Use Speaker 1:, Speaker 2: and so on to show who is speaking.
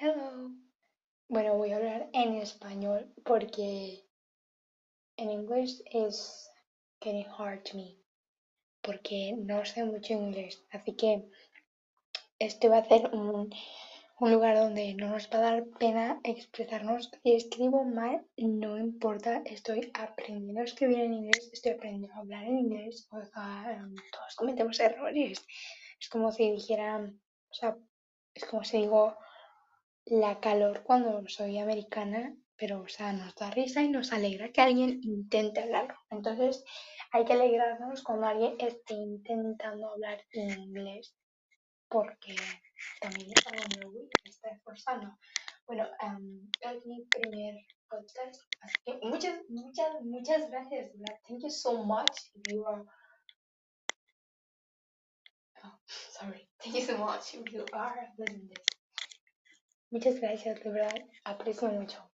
Speaker 1: Hello. Bueno, voy a hablar en español porque en inglés es getting hard to me. Porque no sé mucho inglés. Así que este va a ser un, un lugar donde no nos va a dar pena expresarnos. Si escribo mal, no importa. Estoy aprendiendo a escribir en inglés. Estoy aprendiendo a hablar en inglés. O sea, em, todos cometemos errores. Es como si dijera, o sea, es como si digo la calor cuando soy americana, pero o sea, nos da risa y nos alegra que alguien intente hablarlo. Entonces, hay que alegrarnos cuando alguien esté intentando hablar inglés, porque también es algo nuevo y está esforzando. Bueno, um, es mi primer podcast, así que muchas, muchas, muchas gracias. Thank you so much if you are. Oh, sorry. Thank you so much you are listening. Muchas gracias, de aprecio mucho.